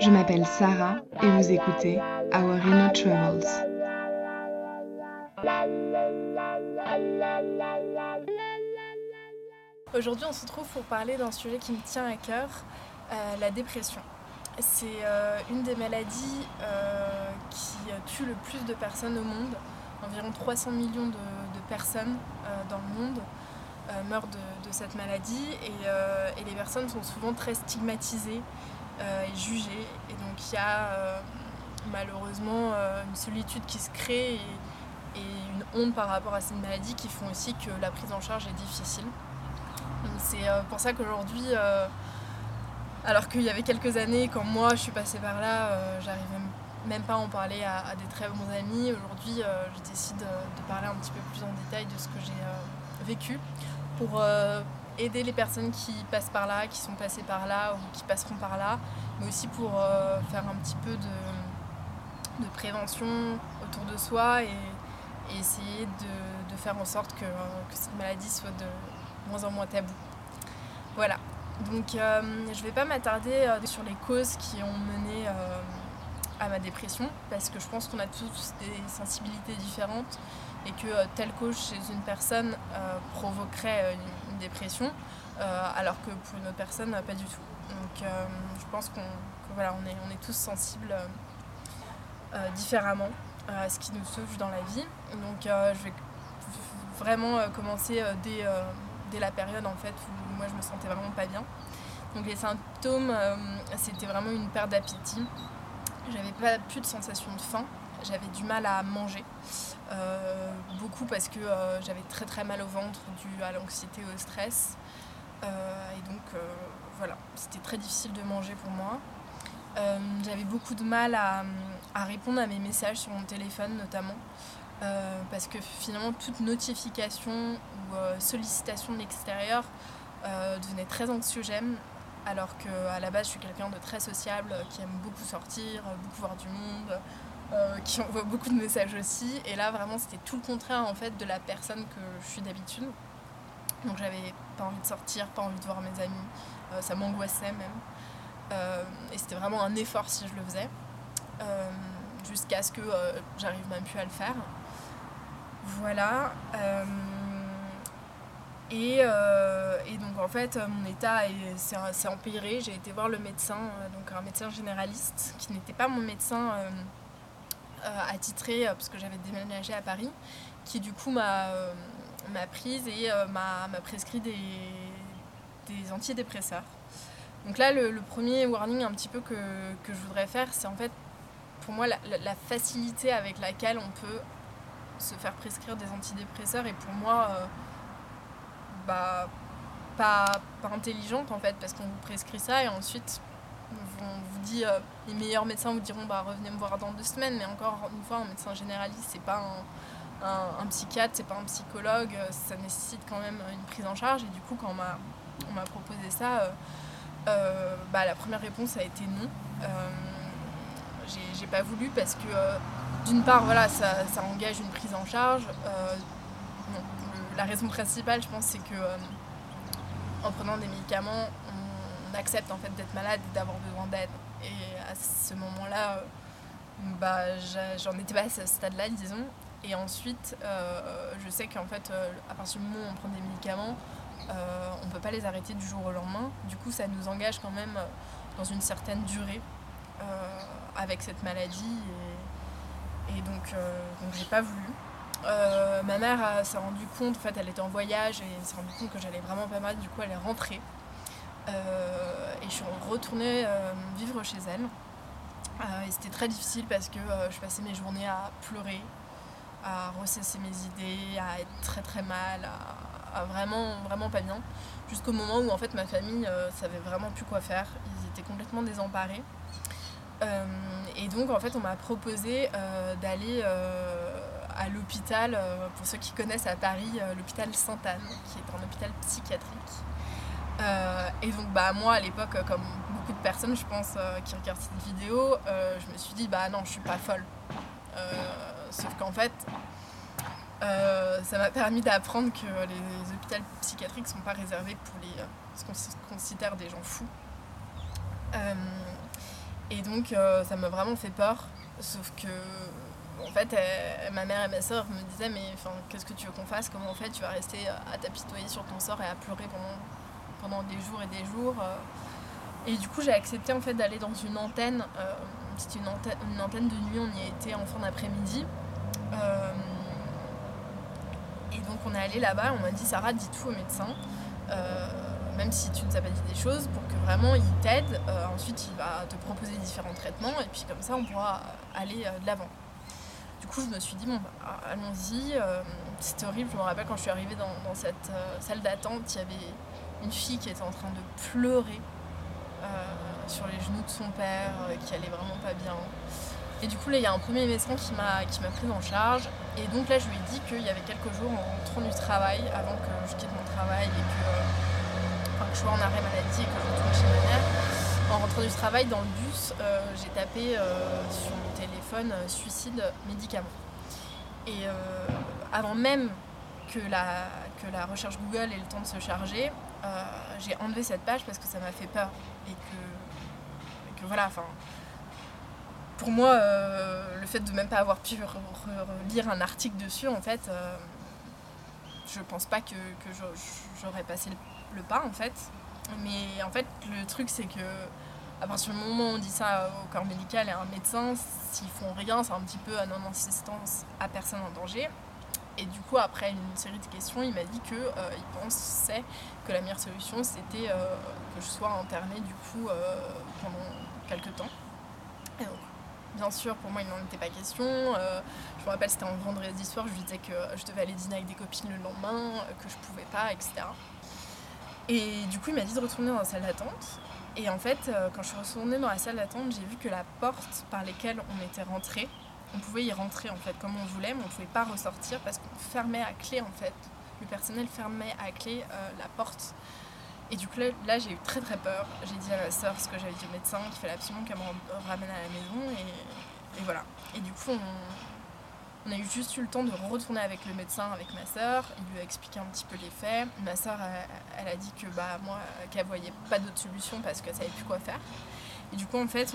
Je m'appelle Sarah et vous écoutez Our Inner Travels. Aujourd'hui, on se retrouve pour parler d'un sujet qui me tient à cœur, euh, la dépression. C'est euh, une des maladies euh, qui tue le plus de personnes au monde. Environ 300 millions de personnes dans le monde meurent de, cette maladie et, et, les personnes sont souvent très stigmatisées et jugées. Et donc il y a malheureusement une solitude qui se crée et, et une honte par rapport à cette maladie qui font aussi que la prise en charge est difficile. C'est pour ça qu'aujourd'hui alors qu'il y avait quelques années, quand moi je suis passée par là, euh, j'arrivais même pas à en parler à, des très bons amis. Aujourd'hui, euh, je décide de parler un petit peu plus en détail de ce que j'ai euh, vécu pour aider les personnes qui passent par là, qui sont passées par là ou qui passeront par là, mais aussi pour faire un petit peu de, prévention autour de soi et, essayer de, faire en sorte que, que cette maladie soit de moins en moins tabou. Voilà, donc euh, je ne vais pas m'attarder euh, sur les causes qui ont mené euh, à ma dépression, parce que je pense qu'on a tous des sensibilités différentes et que telle cause chez une personne provoquerait une, dépression, alors que pour une autre personne, pas du tout. Donc je pense qu'on voilà, on est, on est tous sensibles différemment à ce qui nous sauve dans la vie. Donc je vais vraiment commencer dès dès la période en fait où moi je me sentais vraiment pas bien. Donc les symptômes, euh, c'était vraiment une perte d'appétit. J'avais pas plus de sensation de faim. J'avais du mal à manger. Euh, beaucoup parce que euh, j'avais très très mal au ventre dû à l'anxiété au stress. et donc voilà, c'était très difficile de manger pour moi. j'avais beaucoup de mal à, à, répondre à mes messages sur mon téléphone notamment. Euh, parce que finalement toute notification ou euh, sollicitation de l'extérieur euh, devenait très anxiogène alors qu'à la base je suis quelqu'un de très sociable qui aime beaucoup sortir, beaucoup voir du monde, qui envoie beaucoup de messages aussi. Et là vraiment c'était tout le contraire en fait de la personne que je suis d'habitude. Donc j'avais pas envie de sortir, pas envie de voir mes amis, ça m'angoissait même. Et c'était vraiment un effort si je le faisais. Jusqu'à ce que j'arrive même plus à le faire. Voilà. Euh, euh, et, donc en fait, mon état s'est empiré. J'ai été voir le médecin, euh, donc un médecin généraliste, qui n'était pas mon médecin attitré, parce que j'avais déménagé à Paris, qui du coup m'a prise et m'a prescrit des, antidépresseurs. Donc là, le, premier warning un petit peu que, je voudrais faire, c'est en fait pour moi la, facilité avec laquelle on peut se faire prescrire des antidépresseurs et pour moi, euh, bah, pas, pas intelligente en fait, parce qu'on vous prescrit ça et ensuite vous euh, les meilleurs médecins vous diront bah, revenez me voir dans deux semaines, mais encore une fois, un médecin généraliste, c'est pas un, psychiatre, c'est pas un psychologue, euh, ça nécessite quand même une prise en charge. Et du coup, quand on m'a, proposé ça, bah, la première réponse a été non. j'ai, pas voulu parce que d'une part, voilà, ça, engage une prise en charge. Euh, la raison principale, je pense, c'est que euh, en prenant des médicaments, accepte en fait d'être malade et d'avoir besoin d'aide. Et à ce moment-là, euh, bah, j'en étais pas à ce stade-là, disons. Et ensuite, je sais qu'en fait, à partir du moment où on prend des médicaments, on ne peut pas les arrêter du jour au lendemain. Du coup, ça nous engage quand même dans une certaine durée avec cette maladie. Et donc, euh, donc j'ai pas voulu. Euh, ma mère s'est rendue compte, en fait, elle était en voyage et s'est rendue compte que j'allais vraiment pas mal, du coup, elle est rentrée. Euh, et je suis retournée vivre chez elle. et c'était très difficile parce que je passais mes journées à pleurer, à ressasser mes idées, à être très très mal, à, vraiment vraiment pas bien. Jusqu'au moment où en fait ma famille savait vraiment plus quoi faire. Ils étaient complètement désemparés. Euh, et donc en fait on m'a proposé euh, d'aller euh, à l'hôpital, pour ceux qui connaissent à Paris, l'hôpital Sainte-Anne, qui est un hôpital psychiatrique. Et donc bah moi à l'époque, comme beaucoup de personnes je pense qui regardent cette vidéo, je me suis dit bah non je suis pas folle. sauf qu'en fait ça m'a permis d'apprendre que les hôpitaux psychiatriques sont pas réservés pour les, ce qu'on considère des gens fous. et donc ça m'a vraiment fait peur, sauf que en fait, ma mère et ma soeur me disaient mais qu'est-ce que tu veux qu'on fasse? Comment en fait? Tu vas rester à t'apitoyer sur ton sort et à pleurer pendant, pendant des jours et des jours Et du coup, j'ai accepté en fait d'aller dans une antenne. Euh, c'était une antenne, une antenne de nuit. On y été en fin d'après-midi. Euh, et donc on est allé là-bas. On m'a dit Sarah, dis tout au médecin. Euh, même si tu ne sais pas dit des choses, pour que vraiment il t'aide. ensuite, il va te proposer différents traitements et puis comme ça, on pourra aller de l'avant. Du coup, je me suis dit, bon, bah, allons-y. Euh, c'était horrible. Je me rappelle quand je suis arrivée dans, cette euh, salle d'attente, il y avait une fille qui était en train de pleurer euh, sur les genoux de son père, qui allait vraiment pas bien. Et du coup, là, il y a un premier médecin qui m'a prise en charge. Et donc là, je lui ai dit qu'il y avait quelques jours en rentrant du travail, avant que je quitte mon travail et que, que je sois en arrêt maladie et que je retourne chez ma mère, en rentrant du travail dans le bus, j'ai tapé sur mon téléphone euh, suicide médicaments. Et euh, avant même que la, que la recherche Google ait le temps de se charger, euh, j'ai enlevé cette page parce que ça m'a fait peur. Et que, voilà, enfin. Pour moi, le fait de même pas avoir pu lire un article dessus, en fait, je pense pas que, j'aurais passé le, pas, en fait. Mais en fait, le truc, c'est que à partir du moment où on dit ça au corps médical et à un médecin, s'ils font rien, c'est un petit peu à non-assistance à personne en danger. Et du coup, après une série de questions, il m'a dit qu'il euh, pensait que la meilleure solution, c'était euh, que je sois internée du coup euh, pendant quelques temps. Bien sûr, pour moi, il n'en était pas question. je me rappelle, c'était un vendredi soir, je lui disais que je devais aller dîner avec des copines le lendemain, que je pouvais pas, etc. Et du coup, il m'a dit de retourner dans la salle d'attente. Et en fait, euh, quand je suis retournée dans la salle d'attente, j'ai vu que la porte par laquelle on était rentré, on pouvait y rentrer en fait comme on voulait, mais on ne pouvait pas ressortir parce qu'on fermait à clé en fait. Le personnel fermait à clé euh, la porte. Et du coup là, j'ai eu très très peur. J'ai dit à ma soeur ce que j'avais dit au médecin, qu'il fallait absolument qu'elle me ramène à la maison. Et, voilà. Et du coup, on, a eu juste eu le temps de retourner avec le médecin, avec ma sœur. Il lui a expliqué un petit peu les faits. Ma sœur, elle, a dit que bah, moi, qu'elle voyait pas d'autre solution parce qu'elle savait plus quoi faire. Et du coup, en fait,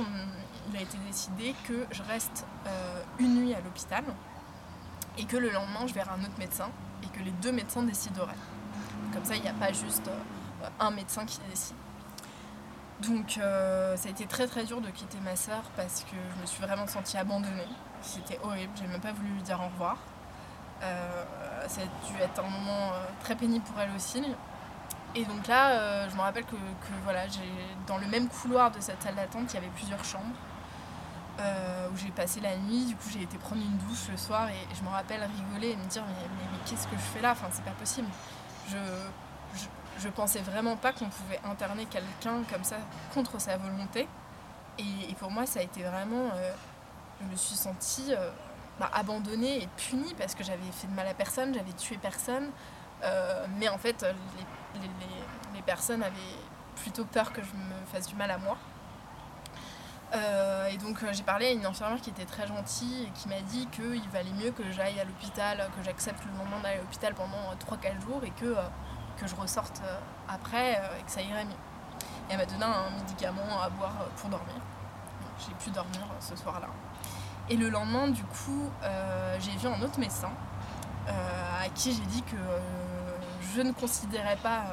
il a été décidé que je reste euh, une nuit à l'hôpital et que le lendemain, je verrai un autre médecin et que les deux médecins décideraient. Comme ça, il n'y a pas juste euh, un médecin qui décide. Donc, euh, ça a été très très dur de quitter ma sœur parce que je me suis vraiment sentie abandonnée. C'était horrible, j'ai même pas voulu lui dire au revoir. Ça a dû être un moment très pénible pour elle aussi. Et donc là, euh, je me rappelle que, voilà, dans le même couloir de cette salle d'attente, il y avait plusieurs chambres où j'ai passé la nuit. Du coup, j'ai été prendre une douche le soir et, je me rappelle rigoler et me dire mais, qu'est-ce que je fais là? Enfin, c'est pas possible. Je, je, pensais vraiment pas qu'on pouvait interner quelqu'un comme ça contre sa volonté. Et, pour moi, ça a été vraiment je me suis sentie euh, bah, abandonnée et punie parce que j'avais fait de mal à personne, j'avais tué personne. Euh, mais en fait, les, personnes avaient plutôt peur que je me fasse du mal à moi. Euh, et donc j'ai parlé à une infirmière qui était très gentille et qui m'a dit qu'il valait mieux que j'aille à l'hôpital, que j'accepte le moment d'aller à l'hôpital pendant 3-4 jours et que, que je ressorte après et que ça irait mieux. Et elle m'a donné un médicament à boire pour dormir. J'ai pu dormir ce soir-là. Et le lendemain, du coup, euh, j'ai vu un autre médecin euh, à qui j'ai dit que euh, je ne considérais pas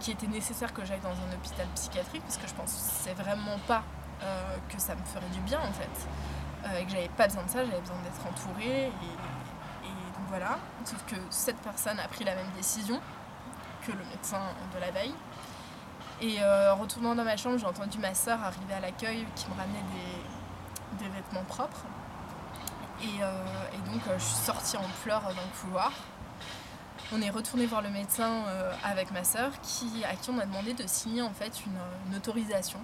qu'il était nécessaire que j'aille dans un hôpital psychiatrique parce que je pensais vraiment pas que ça me ferait du bien en fait. et que j'avais pas besoin de ça, j'avais besoin d'être entourée. Et, donc voilà. Sauf que cette personne a pris la même décision que le médecin de la veille. Et en retournant dans ma chambre, j'ai entendu ma soeur arriver à l'accueil qui me ramenait des vêtements propres. Et, euh, donc euh, je suis sortie en pleurs dans le couloir. On est retourné voir le médecin euh, avec ma sœur qui, à qui on a demandé de signer en fait une, autorisation.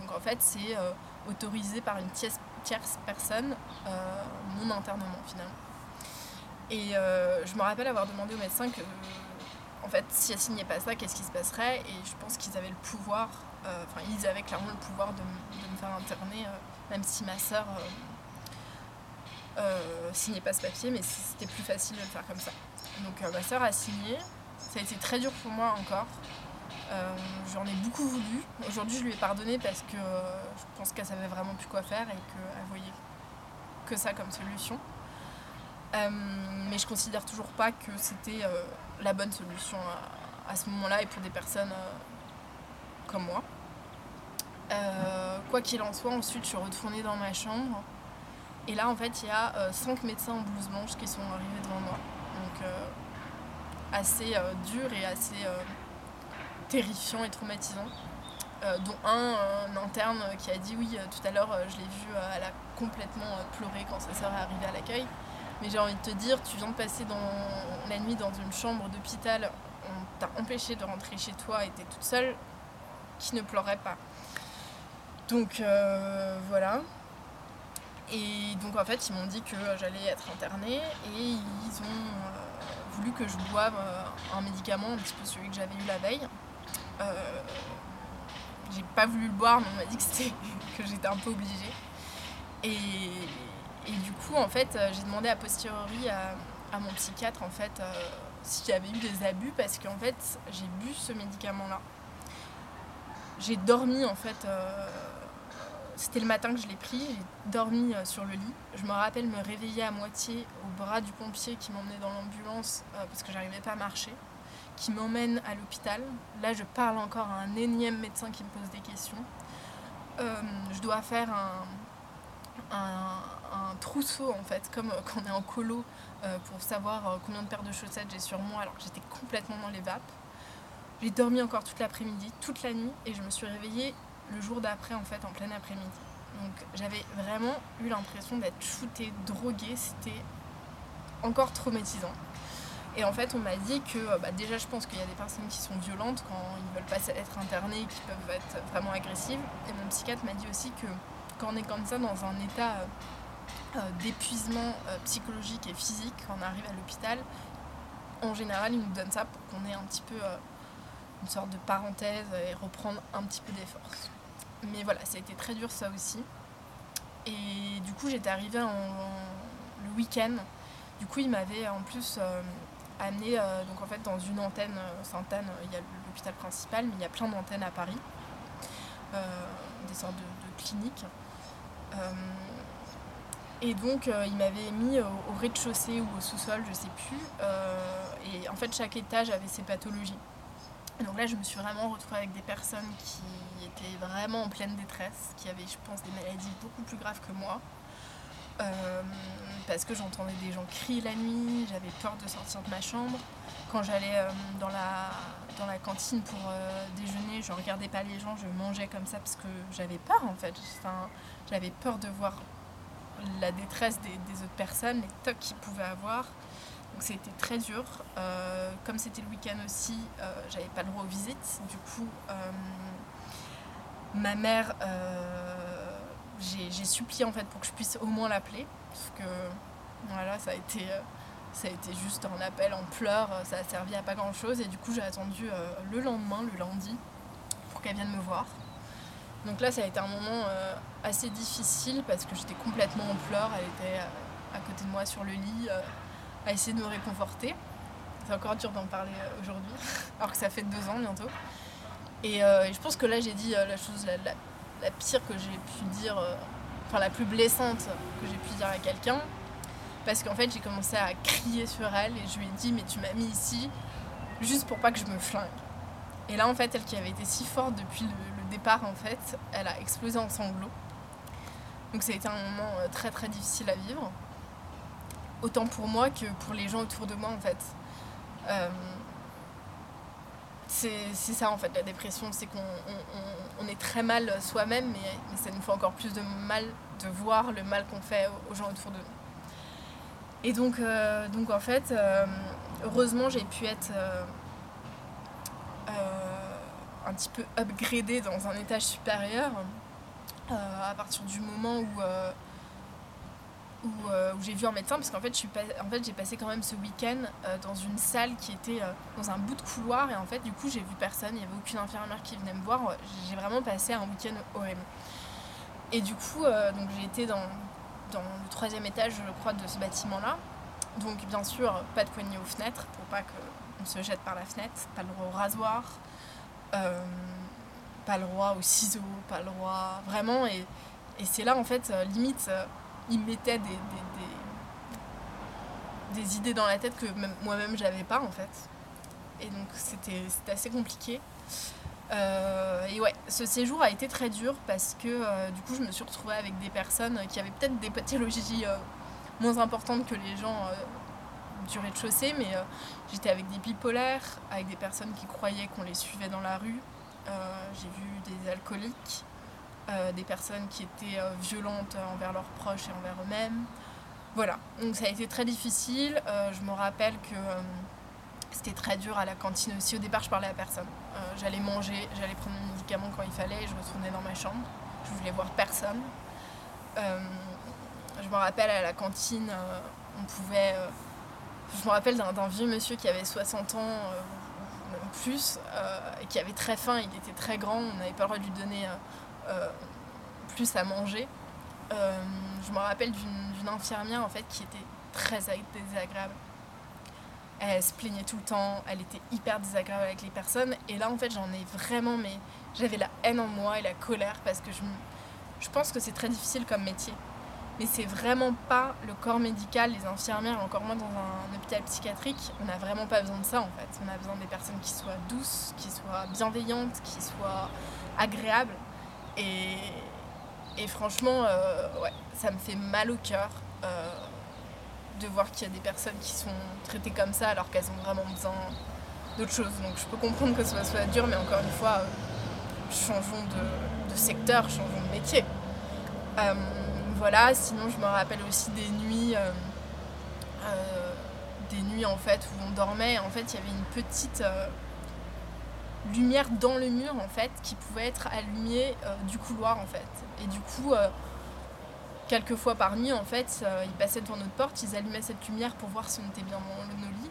donc en fait c'est autorisé par une tierce, tierce personne mon internement finalement. Et je me rappelle avoir demandé au médecin que en fait, si elle signait pas ça, qu'est-ce qui se passerait? Et je pense qu'ils avaient le pouvoir, enfin, ils avaient clairement le pouvoir de, me faire interner même si ma sœur signait pas ce papier, mais c'était plus facile de faire comme ça. Donc ma soeur a signé. Ça a été très dur pour moi encore. J'en ai beaucoup voulu. Aujourd'hui, je lui ai pardonné parce que je pense qu'elle savait vraiment plus quoi faire et qu'elle voyait que ça comme solution. mais je considère toujours pas que c'était la bonne solution à, ce moment-là et pour des personnes comme moi. Euh, quoi qu'il en soit, ensuite je suis retournée dans ma chambre. Et là, en fait, il y a euh, cinq médecins en blouse blanche qui sont arrivés devant moi. Donc, euh, assez dur et assez terrifiant et traumatisant. dont un, interne qui a dit oui, tout à l'heure, je l'ai vu, elle a complètement pleuré quand sa sœur est arrivée à l'accueil. Mais j'ai envie de te dire, tu viens de passer la nuit dans une chambre d'hôpital, on t'a empêché de rentrer chez toi et t'es toute seule, qui ne pleurait pas. Donc euh, voilà. Et donc en fait, ils m'ont dit que j'allais être internée et ils ont euh, voulu que je boive euh, un médicament, un petit peu celui que j'avais eu la veille. j'ai pas voulu le boire, mais on m'a dit que, que j'étais un peu obligée. Et, du coup, en fait, j'ai demandé a posteriori à, mon psychiatre en fait s'il y avait eu des abus parce qu'en fait, j'ai bu ce médicament-là. J'ai dormi en fait c'était le matin que je l'ai pris, j'ai dormi euh, sur le lit. Je me rappelle me réveiller à moitié au bras du pompier qui m'emmenait dans l'ambulance euh, parce que j'arrivais pas à marcher, qui m'emmène à l'hôpital. Là, je parle encore à un énième médecin qui me pose des questions. Euh, je dois faire un, trousseau en fait, comme quand on est en colo, pour savoir combien de paires de chaussettes j'ai sur moi alors que j'étais complètement dans les vapes. J'ai dormi encore toute l'après-midi, toute la nuit, et je me suis réveillée le jour d'après, en fait, en plein après-midi. Donc j'avais vraiment eu l'impression d'être shootée, droguée, c'était encore traumatisant. Et en fait, on m'a dit que euh, bah, déjà, je pense qu'il y a des personnes qui sont violentes quand ils ne veulent pas être internés, qui peuvent être vraiment agressives. Et mon psychiatre m'a dit aussi que quand on est comme ça, dans un état euh, euh, d'épuisement psychologique et physique, quand on arrive à l'hôpital, en général, il nous donne ça pour qu'on ait un petit peu une sorte de parenthèse et reprendre un petit peu des forces. Mais voilà, ça a été très dur ça aussi. Et du coup, j'étais arrivée le week-end. Du coup, il m'avait en plus euh, amené euh, donc en fait dans une antenne euh, Sainte-Anne. Il y a l'hôpital principal, mais il y a plein d'antennes à Paris, des sortes de, cliniques. et donc, il m'avait mis au, au rez-de-chaussée ou au sous-sol, je sais plus. et en fait, chaque étage avait ses pathologies. Donc là, je me suis vraiment retrouvée avec des personnes qui étaient vraiment en pleine détresse, qui avaient, je pense, des maladies beaucoup plus graves que moi. Euh, parce que j'entendais des gens crier la nuit, j'avais peur de sortir de ma chambre. Quand j'allais euh, dans, la, dans la cantine pour euh, déjeuner, je regardais pas les gens, je mangeais comme ça parce que j'avais peur en fait. Enfin, j'avais peur de voir la détresse des, des autres personnes, les tocs qu'ils pouvaient avoir. Donc c'était très dur. Euh, comme c'était le week-end aussi, euh, j'avais pas le droit aux visites. Du coup, euh, ma mère, j'ai supplié en fait pour que je puisse au moins l'appeler. Parce que voilà, ça a été ça a été juste un appel en pleurs, ça a servi à pas grand chose et du coup j'ai attendu le lendemain, le lundi, pour qu'elle vienne me voir. Donc là ça a été un moment assez difficile parce que j'étais complètement en pleurs, elle était à côté de moi sur le lit, à essayer de me réconforter. C'est encore dur d'en parler euh, aujourd'hui, alors que ça fait deux ans bientôt. Et, euh, je pense que là, j'ai dit euh, la chose la, pire que j'ai pu dire, enfin la plus blessante que j'ai pu dire à quelqu'un. Parce qu'en fait, j'ai commencé à crier sur elle et je lui ai dit, mais tu m'as mis ici juste pour pas que je me flingue. Et là, en fait, elle qui avait été si forte depuis le, le départ, en fait, elle a explosé en sanglots. Donc ça a été un moment très très difficile à vivre autant pour moi que pour les gens autour de moi en fait. Euh, c'est ça en fait la dépression, c'est qu'on est très mal soi-même, mais, ça nous fait encore plus de mal de voir le mal qu'on fait aux, gens autour de nous. Et donc, euh, donc en fait, euh, heureusement j'ai pu être un petit peu upgradée dans un étage supérieur à partir du moment où euh, où, j'ai vu un médecin parce qu'en fait, j'ai passé quand même ce week-end euh, dans une salle qui était euh, dans un bout de couloir et en fait du coup j'ai vu personne, il n'y avait aucune infirmière qui venait me voir, j'ai vraiment passé un week-end horrible. Et du coup donc j'ai été dans le troisième étage, je crois, de ce bâtiment-là. Donc bien sûr, pas de poignée aux fenêtres pour pas qu'on se jette par la fenêtre, pas le droit au rasoir, pas le droit aux ciseaux, pas le droit vraiment. Et, c'est là en fait, limite, il mettait des, des, idées dans la tête que moi-même j'avais pas en fait. Et donc c'était assez compliqué. et ouais, ce séjour a été très dur parce que du coup je me suis retrouvée avec des personnes qui avaient peut-être des pathologies moins importante que les gens euh, du rez-de-chaussée, mais euh, j'étais avec des bipolaires, avec des personnes qui croyaient qu'on les suivait dans la rue. Euh, j'ai vu des alcooliques, des personnes qui étaient violentes envers leurs proches et envers eux-mêmes. Voilà, donc ça a été très difficile. je me rappelle que c'était très dur à la cantine aussi. Au départ, je parlais à personne. j'allais manger, j'allais prendre mes médicaments quand il fallait, je retournais dans ma chambre. Je voulais voir personne je me rappelle à la cantine, euh, on pouvait. Euh, je me rappelle d'un vieux monsieur qui avait 60 ans, euh, plus, et qui avait très faim, il était très grand, on n'avait pas le droit de lui donner plus à manger. je me rappelle d'une infirmière en fait qui était très désagréable. Elle se plaignait tout le temps, elle était hyper désagréable avec les personnes. Et là, en fait, j'en ai vraiment, mais j'avais la haine en moi et la colère parce que je, je pense que c'est très difficile comme métier mais c'est vraiment pas le corps médical, les infirmières, encore moins dans un hôpital psychiatrique. On n'a vraiment pas besoin de ça en fait. On a besoin des personnes qui soient douces, qui soient bienveillantes, qui soient agréables. Et, franchement, euh, ouais, ça me fait mal au cœur euh, de voir qu'il y a des personnes qui sont traitées comme ça alors qu'elles ont vraiment besoin d'autre chose. Donc je peux comprendre que ce soit, dur, mais encore une fois, euh, changeons de, secteur, changeons de métier voilà, sinon je me rappelle aussi des nuits, des nuits en fait où on dormait. En fait, il y avait une petite lumière dans le mur en fait qui pouvait être allumée du couloir en fait. Et du coup, quelques fois par nuit en fait, ils passaient devant notre porte, ils allumaient cette lumière pour voir si on était bien dans nos lits.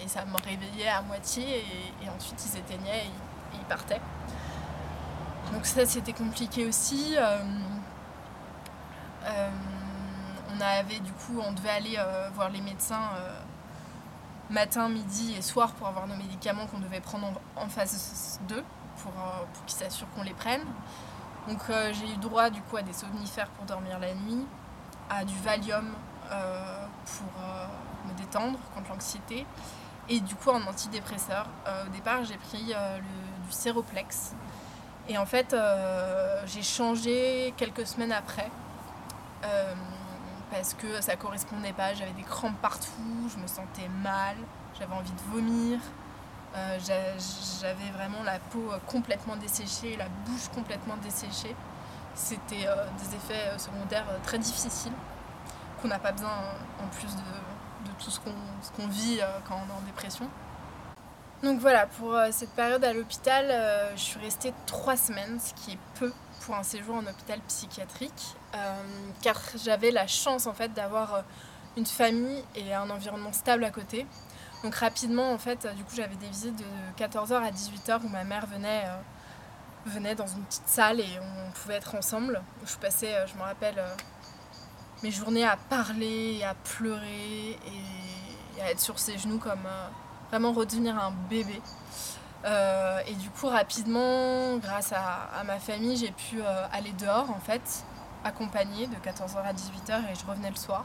Et ça me réveillait à moitié et, ensuite ils éteignaient et, et, ils partaient. Donc ça c'était compliqué aussi. Euh, on avait du coup, on devait aller euh, voir les médecins euh, matin, midi et soir pour avoir nos médicaments qu'on devait prendre en, phase 2 pour, pour qu'ils s'assurent qu'on les prenne. Donc j'ai eu droit du coup à des somnifères pour dormir la nuit, à du Valium pour me détendre contre l'anxiété et du coup un antidépresseur. au départ j'ai pris du Séroplex et en fait j'ai changé quelques semaines après euh, parce que ça correspondait pas. J'avais des crampes partout, je me sentais mal, j'avais envie de vomir. Euh, j'avais vraiment la peau complètement desséchée, la bouche complètement desséchée. C'était euh, des effets secondaires très difficiles qu'on n'a pas besoin en plus de, tout ce qu'on vit quand on est en dépression. Donc voilà, pour cette période à l'hôpital, je suis restée trois semaines, ce qui est peu pour un séjour en hôpital psychiatrique, euh, car j'avais la chance en fait d'avoir euh, une famille et un environnement stable à côté. Donc rapidement en fait, du coup j'avais des visites de 14h à 18h où ma mère venait, euh, venait dans une petite salle et on pouvait être ensemble. Je passais, je me rappelle, mes journées à parler, à pleurer et à être sur ses genoux comme vraiment redevenir un bébé. Euh, et du coup, rapidement, grâce à, ma famille, j'ai pu euh, aller dehors, en fait, accompagnée de 14h à 18h et je revenais le soir.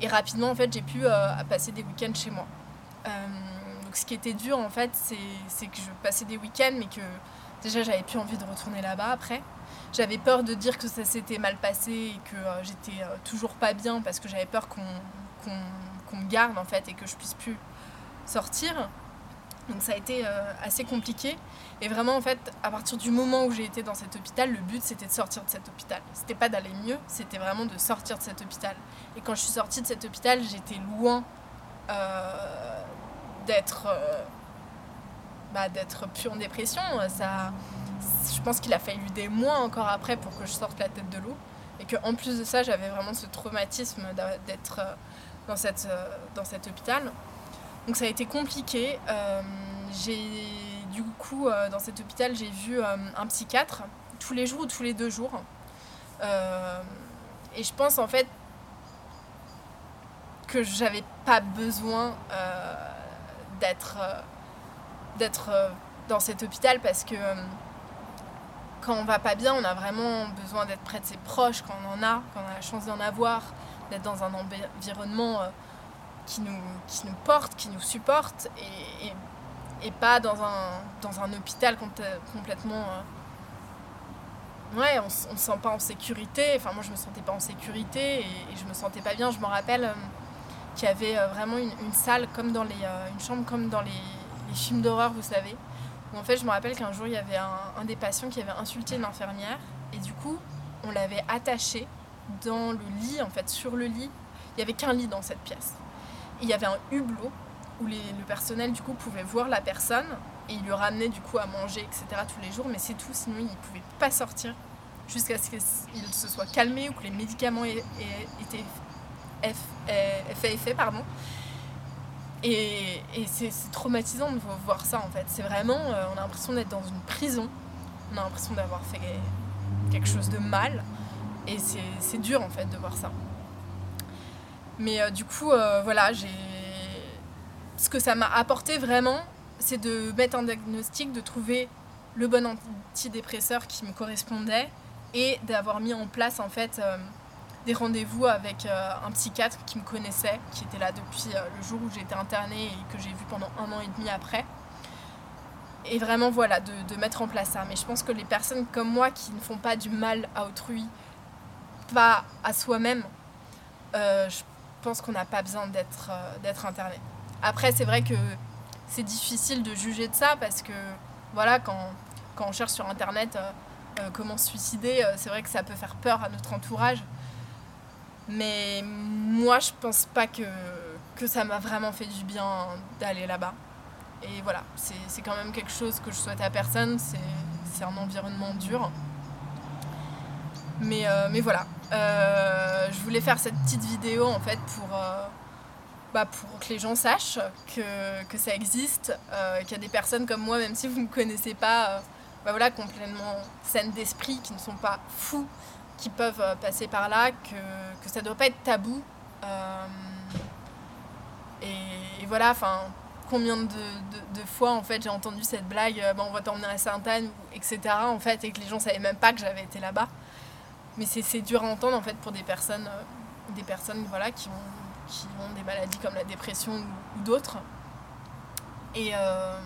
Et rapidement, en fait, j'ai pu euh, passer des week-ends chez moi. donc, ce qui était dur, en fait, c'est que je passais des week-ends, mais que déjà, j'avais plus envie de retourner là-bas après. J'avais peur de dire que ça s'était mal passé et que j'étais toujours pas bien parce que j'avais peur qu'on me garde, en fait, et que je puisse plus sortir. Donc ça a été euh, assez compliqué. Et vraiment, en fait, à partir du moment où j'ai été dans cet hôpital, le but c'était de sortir de cet hôpital. C'était pas d'aller mieux, c'était vraiment de sortir de cet hôpital. Et quand je suis sortie de cet hôpital, j'étais loin euh, d'être euh, bah, d'être plus en dépression. Je pense qu'il a fallu des mois encore après pour que je sorte la tête de l'eau. Et qu'en plus de ça, j'avais vraiment ce traumatisme d'être cette, dans cet hôpital. Donc ça a été compliqué. Euh, j'ai du coup euh, dans cet hôpital j'ai vu euh, un psychiatre tous les jours ou tous les deux jours. et je pense en fait que j'avais pas besoin d'être d'être dans cet hôpital parce que quand on va pas bien, on a vraiment besoin d'être près de ses proches quand on en a, quand on a la chance d'en avoir, d'être dans un environnement qui, nous, qui nous porte, qui nous supporte et, et, pas dans un, dans un hôpital complètement ouais, on, ne se sent pas en sécurité. Enfin, moi, je me sentais pas en sécurité et, je me sentais pas bien. Je me rappelle euh, qu'il y avait euh, vraiment une, salle comme dans les, euh, une chambre comme dans les, films d'horreur, vous savez. Où en fait, je me rappelle qu'un jour, il y avait un, des patients qui avait insulté une infirmière et du coup, on l'avait attaché dans le lit, en fait, sur le lit. Il y avait qu'un lit dans cette pièce. Il y avait un hublot où le personnel du coup pouvait voir la personne et il lui ramenait du coup à manger, etc. tous les jours, mais c'est tout, sinon il ne pouvait pas sortir jusqu'à ce qu'il se soit calmé ou que les médicaments aient, été fait effet. Pardon. Et, c'est traumatisant de voir ça en fait. C'est vraiment, euh, on a l'impression d'être dans une prison, on a l'impression d'avoir fait quelque chose de mal, et c'est dur en fait de voir ça. Mais euh, du coup, euh, voilà, j'ai ce que ça m'a apporté vraiment, c'est de mettre un diagnostic, de trouver le bon antidépresseur qui me correspondait et d'avoir mis en place en fait euh, des rendez-vous avec euh, un psychiatre qui me connaissait, qui était là depuis euh, le jour où j'étais internée et que j'ai vu pendant un an et demi après. Et vraiment voilà, de, mettre en place ça. Mais je pense que les personnes comme moi qui ne font pas du mal à autrui, pas à soi-même, je pense qu'on n'a pas besoin d'être d'être interné. Après c'est vrai que c'est difficile de juger de ça parce que voilà, quand, quand on cherche sur internet euh, euh, comment se suicider, euh, c'est vrai que ça peut faire peur à notre entourage. Mais moi, je pense pas que, que ça m'a vraiment fait du bien d'aller là-bas. Et voilà, c'est quand même quelque chose que je souhaite à personne. C'est un environnement dur. Mais, mais voilà, je voulais faire cette petite vidéo en fait pour bah, pour que les gens sachent que, ça existe, euh, qu'il y a des personnes comme moi, même si vous ne me connaissez pas, euh, bah, voilà, complètement saines d'esprit, qui ne sont pas fous, qui peuvent euh, passer par là, que, ça ne doit pas être tabou. Et, voilà, enfin, combien de, de, fois en fait j'ai entendu cette blague, bah, on va t'emmener à Sainte-Anne, etc. en fait, et que les gens ne savaient même pas que j'avais été là-bas. Mais c'est dur à entendre en fait pour des personnes, des personnes voilà, qui ont qui ont des maladies comme la dépression ou, d'autres. Et, euh,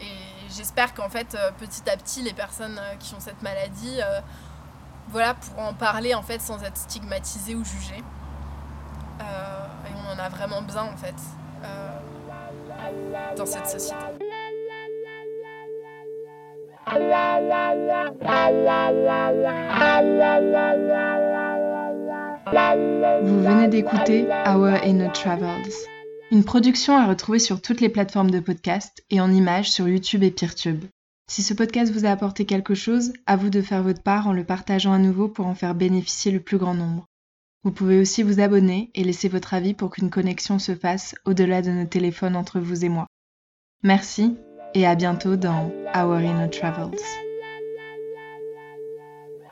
et j'espère qu'en fait, euh, petit à petit, les personnes euh, qui ont cette maladie voilà, pourront en parler en fait sans être stigmatisées ou jugées. et on en a vraiment besoin en fait dans cette société. Vous venez d'écouter Our Inner Travels, une production à retrouver sur toutes les plateformes de podcast et en images sur YouTube et Peertube. Si ce podcast vous a apporté quelque chose, à vous de faire votre part en le partageant à nouveau pour en faire bénéficier le plus grand nombre. Vous pouvez aussi vous abonner et laisser votre avis pour qu'une connexion se fasse au-delà de nos téléphones entre vous et moi. Merci et à bientôt dans Our Inner Travels.